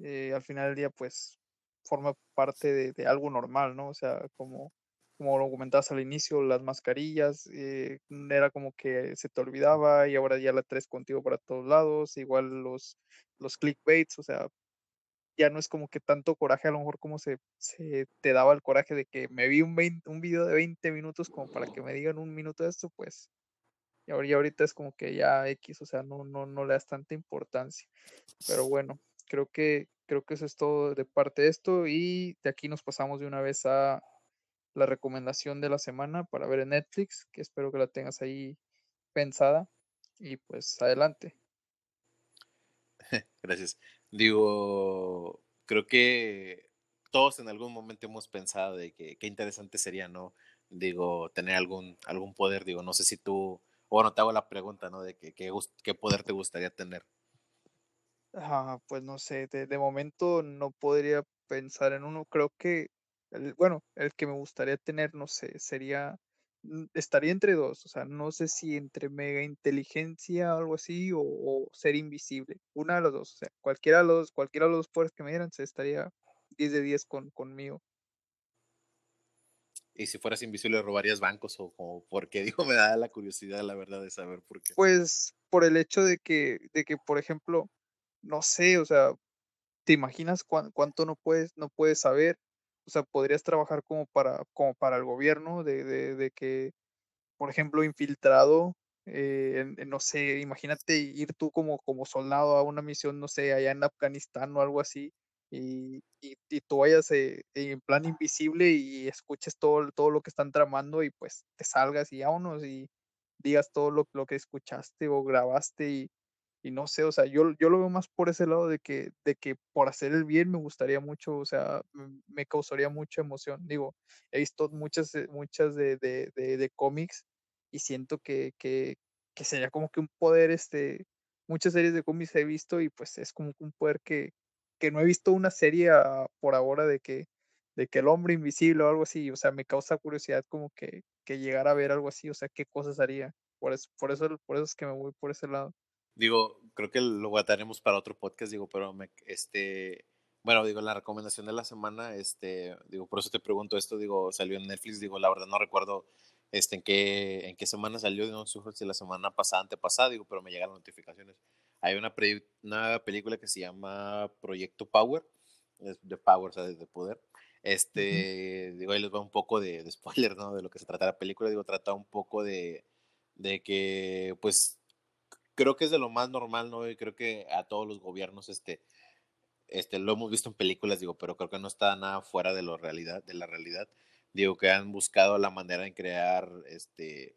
eh, al final del día, pues, forma parte de, algo normal, ¿no? O sea, como como lo comentabas al inicio, las mascarillas, eh, era como que se te olvidaba y ahora ya la traes contigo para todos lados, igual los, los clickbaits, o sea, ya no es como que tanto coraje a lo mejor como se, se te daba el coraje de que me vi un, 20, un video de 20 minutos como para que me digan un minuto de esto, pues y ahorita es como que ya X, o sea, no, no, no le das tanta importancia. Pero bueno, creo que, creo que eso es todo de parte de esto y de aquí nos pasamos de una vez a la recomendación de la semana para ver en Netflix, que espero que la tengas ahí pensada. Y pues adelante. <laughs> Gracias. Digo, creo que todos en algún momento hemos pensado de que qué interesante sería, ¿no? Digo, tener algún, algún poder, digo, no sé si tú, bueno, te hago la pregunta, ¿no? De que, qué, qué poder te gustaría tener. Ah, pues no sé, de, de momento no podría pensar en uno. Creo que el, bueno, el que me gustaría tener, no sé, sería, mm, estaría entre dos, o sea, no sé si entre mega inteligencia o algo así, o, o ser invisible, una de los dos, o sea, cualquiera de los, cualquiera de los poderes que me dieran, se estaría 10 de 10 con, conmigo. Y si fueras invisible, ¿robarías bancos o como por qué? <laughs> Digo, me da la curiosidad, la verdad, de saber por qué. Pues por el hecho de que, de que, por ejemplo, no sé, o sea, ¿te imaginas cuánto no puedes, no puedes saber? O sea, podrías trabajar como para, como para el gobierno, de, de, de que, por ejemplo, infiltrado, eh, no sé, imagínate ir tú como, como soldado a una misión, no sé, allá en Afganistán o algo así, y, y, y tú vayas eh, en plan invisible y escuches todo, todo lo que están tramando y pues te salgas y vámonos y digas todo lo, lo que escuchaste o grabaste y, y no sé, o sea, yo, yo lo veo más por ese lado de que, de que por hacer el bien me gustaría mucho, o sea, me causaría mucha emoción. Digo, he visto muchas, eh, muchas de, de, de, de cómics y siento que, que, que sería como que un poder, este, muchas series de cómics he visto y pues es como un poder que, que no he visto una serie ah, por ahora de que, de que el hombre invisible o algo así, o sea, me causa curiosidad como que, que llegar a ver algo así, o sea, qué cosas haría. Por eso, por eso, por eso es que me voy por ese lado. Digo, creo que lo guardaremos para otro podcast, digo, pero me, este, bueno, digo, la recomendación de la semana, este, digo, por eso te pregunto esto, digo, salió en Netflix, digo, la verdad no recuerdo, este, en qué, en qué semana salió, no sé si la semana pasada, antepasada, digo, pero me llegan notificaciones. Hay una, pre, una película que se llama Proyecto Power, de Power, o sea, de poder. Este, digo, ahí les va un poco de, de <laughs> spoiler, ¿no? De lo que se trata la película, digo, trata un poco de, de que, pues, creo que es de lo más normal, ¿no? Y creo que a todos los gobiernos, este, este, lo hemos visto en películas, digo, pero creo que no está nada fuera de, lo realidad, de la realidad. Digo, que han buscado la manera de crear, este,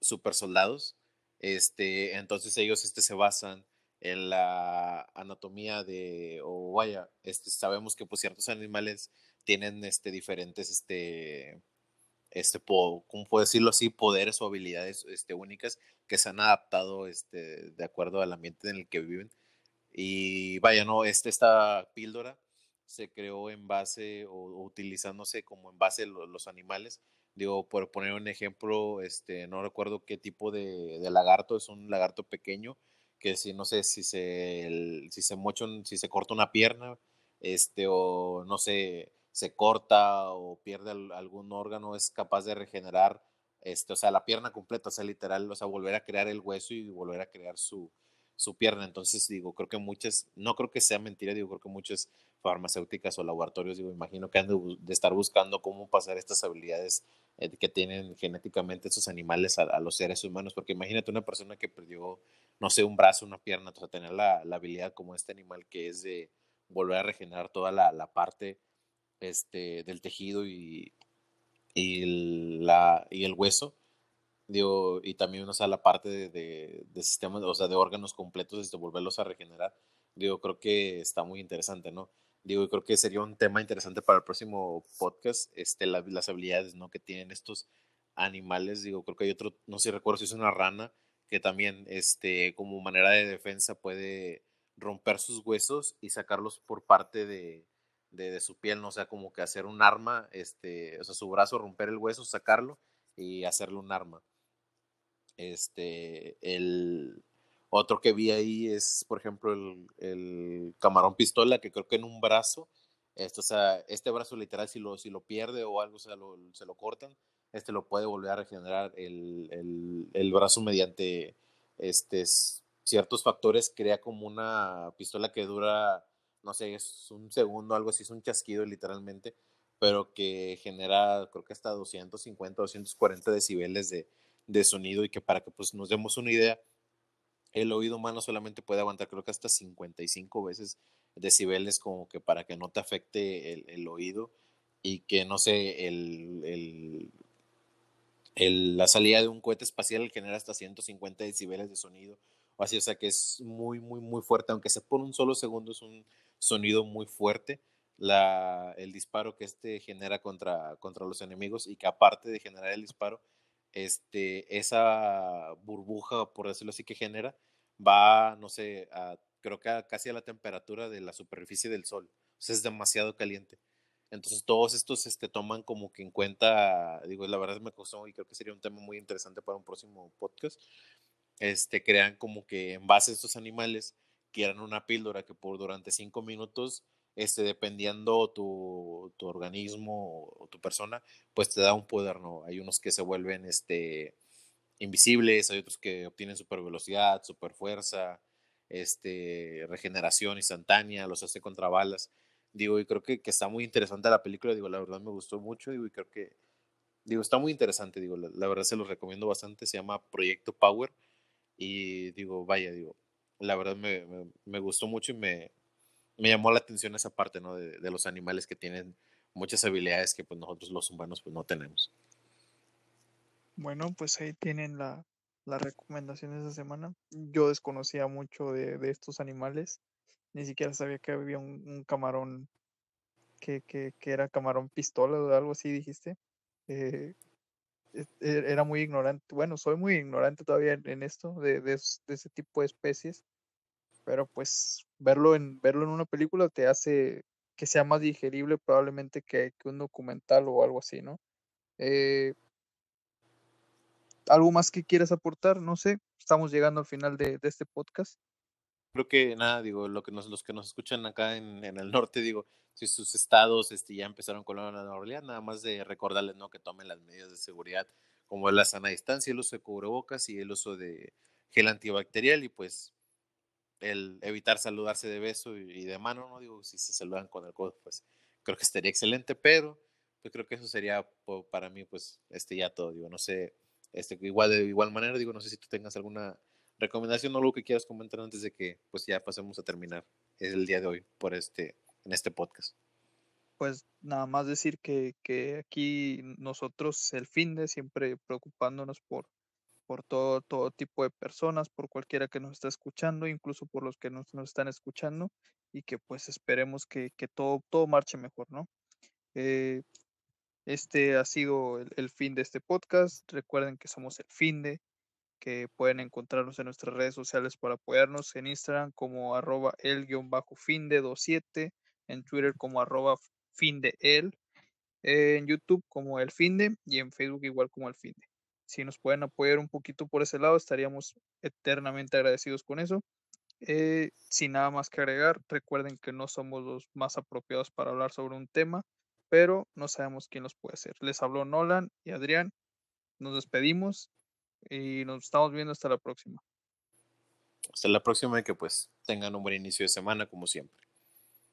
super soldados. Este, entonces ellos, este, se basan en la anatomía de, o vaya, este, sabemos que pues ciertos animales tienen, este, diferentes, este, este, ¿cómo puedo decirlo así? Poderes o habilidades este, únicas que se han adaptado este, de acuerdo al ambiente en el que viven. Y vaya, no, este, esta píldora se creó en base o, utilizándose como en base los, animales. Digo, por poner un ejemplo, este, no recuerdo qué tipo de, de lagarto, es un lagarto pequeño que si no sé si se, el, si se mocha, si se corta una pierna, este, o no sé, se corta o pierde algún órgano, es capaz de regenerar, este, o sea, la pierna completa, o sea, literal, o sea, volver a crear el hueso y volver a crear su, su pierna. Entonces, digo, creo que muchas, no creo que sea mentira, digo, creo que muchas farmacéuticas o laboratorios, digo, imagino que han de, de estar buscando cómo pasar estas habilidades eh, que tienen genéticamente estos animales a, a, los seres humanos, porque imagínate una persona que perdió, no sé, un brazo, una pierna, o sea, tener la, la habilidad como este animal que es de volver a regenerar toda la, la parte este, del tejido y, y, la, y el hueso. Digo, y también, o sea, la parte de, de, de sistemas, o sea, de órganos completos, este, volverlos a regenerar. Digo, creo que está muy interesante, ¿no? Digo, creo que sería un tema interesante para el próximo podcast, este, la, las habilidades, ¿no? Que tienen estos animales. Digo, creo que hay otro, no sé si recuerdo si es una rana, que también, este, como manera de defensa puede romper sus huesos y sacarlos por parte de, de, de, su piel, ¿no? O sea, como que hacer un arma, este, o sea, su brazo, romper el hueso, sacarlo y hacerle un arma. Este, el otro que vi ahí es, por ejemplo, el, el camarón pistola, que creo que en un brazo, este, o sea, este brazo literal, si lo, si lo pierde o algo, o lo, se lo cortan, este lo puede volver a regenerar el, el, el brazo mediante este, ciertos factores, crea como una pistola que dura no sé, es un segundo, algo así, es un chasquido literalmente, pero que genera creo que hasta 250, 240 decibeles de, de sonido y que para que pues nos demos una idea, el oído humano solamente puede aguantar creo que hasta 55 veces decibeles como que para que no te afecte el, el oído y que no sé, el, el, el, la salida de un cohete espacial genera hasta 150 decibeles de sonido o así, o sea que es muy, muy, muy fuerte, aunque sea por un solo segundo, es un sonido muy fuerte. La, el disparo que este genera contra, contra los enemigos y que aparte de generar el disparo, este, esa burbuja, por decirlo así, que genera, va, no sé, a, creo que a, casi a la temperatura de la superficie del sol. O es demasiado caliente. Entonces, todos estos este, toman como que en cuenta, digo, la verdad me costó y creo que sería un tema muy interesante para un próximo podcast. Este, crean como que en base a estos animales, quieran una píldora que por durante cinco minutos este, dependiendo tu, tu organismo o, tu persona, pues te da un poder, ¿no? Hay unos que se vuelven, este, invisibles, hay otros que obtienen super velocidad, super fuerza, este, regeneración instantánea, los hace contra balas. Digo, y creo que, que, está muy interesante la película, digo, la verdad me gustó mucho, digo, y creo que, digo, está muy interesante, digo, la, la verdad se los recomiendo bastante, se llama Proyecto Power, y digo, vaya, digo, la verdad me, me, me gustó mucho y me, me llamó la atención esa parte, ¿no? De, de, los animales que tienen muchas habilidades que pues nosotros los humanos pues no tenemos. Bueno, pues ahí tienen la, la recomendación de esa semana. Yo desconocía mucho de, de estos animales, ni siquiera sabía que había un, camarón que, que, que, era camarón pistola o algo así, dijiste. Eh, e, e, era muy ignorante, bueno, soy muy ignorante todavía en, esto, de, de ese tipo de especies pero pues verlo en, verlo en una película te hace que sea más digerible probablemente que, un documental o algo así, ¿no? Eh, ¿Algo más que quieras aportar? No sé, estamos llegando al final de, este podcast. Creo que nada, digo, lo que nos, los que nos escuchan acá en, en el norte, digo, si sus estados este, ya empezaron con la normalidad, nada más de recordarles ¿no? que tomen las medidas de seguridad, como la sana distancia, el uso de cubrebocas y el uso de gel antibacterial, y pues el evitar saludarse de beso y, de mano, no digo, si se saludan con el codo, pues creo que estaría excelente, pero pues creo que eso sería para mí, pues, este ya todo, digo, no sé, este, igual de igual manera, digo, no sé si tú tengas alguna recomendación o algo que quieras comentar antes de que, pues, ya pasemos a terminar el día de hoy por este, en este podcast. Pues nada más decir que, que aquí nosotros el fin de siempre preocupándonos por por todo, todo tipo de personas, por cualquiera que nos está escuchando, incluso por los que nos, nos están escuchando, y que pues esperemos que, que todo, todo marche mejor, ¿no? Eh, este ha sido el, el, fin de este podcast. Recuerden que somos el fin de, que pueden encontrarnos en nuestras redes sociales para apoyarnos en Instagram como arroba el-fin de 27, en Twitter como arroba fin de el, en YouTube como el fin de y en Facebook igual como el fin de si nos pueden apoyar un poquito por ese lado, estaríamos eternamente agradecidos con eso. Eh, sin nada más que agregar, recuerden que no somos los más apropiados para hablar sobre un tema, pero no sabemos quién los puede hacer. Les habló Nolan y Adrián. Nos despedimos y nos estamos viendo hasta la próxima. Hasta la próxima y que pues tengan un buen inicio de semana como siempre.